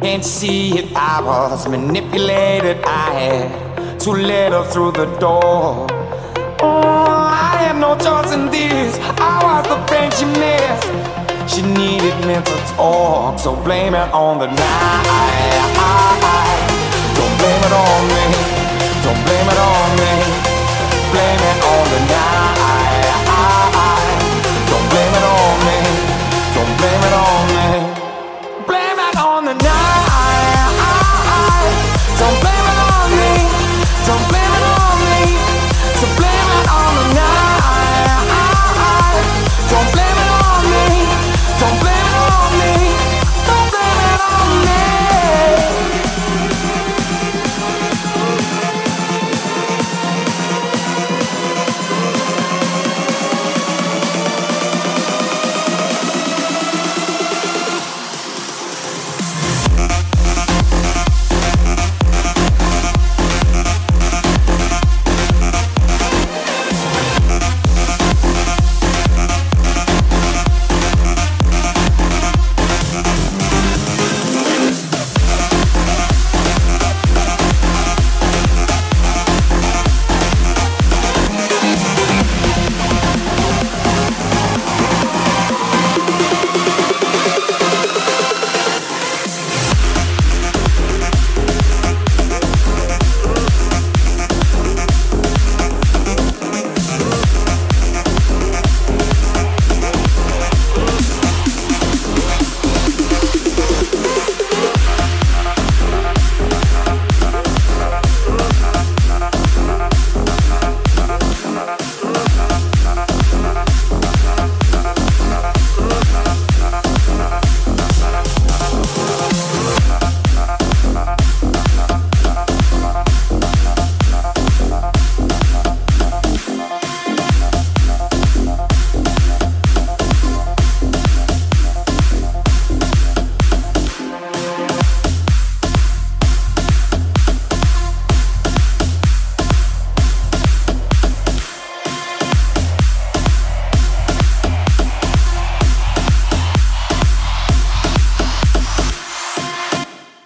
Can't see it, I was manipulated. I had to let her through the door. Oh, I had no choice in this. I was the friend she missed. She needed mental talk, so blame it on the night. Don't blame it on me. Don't blame it on me.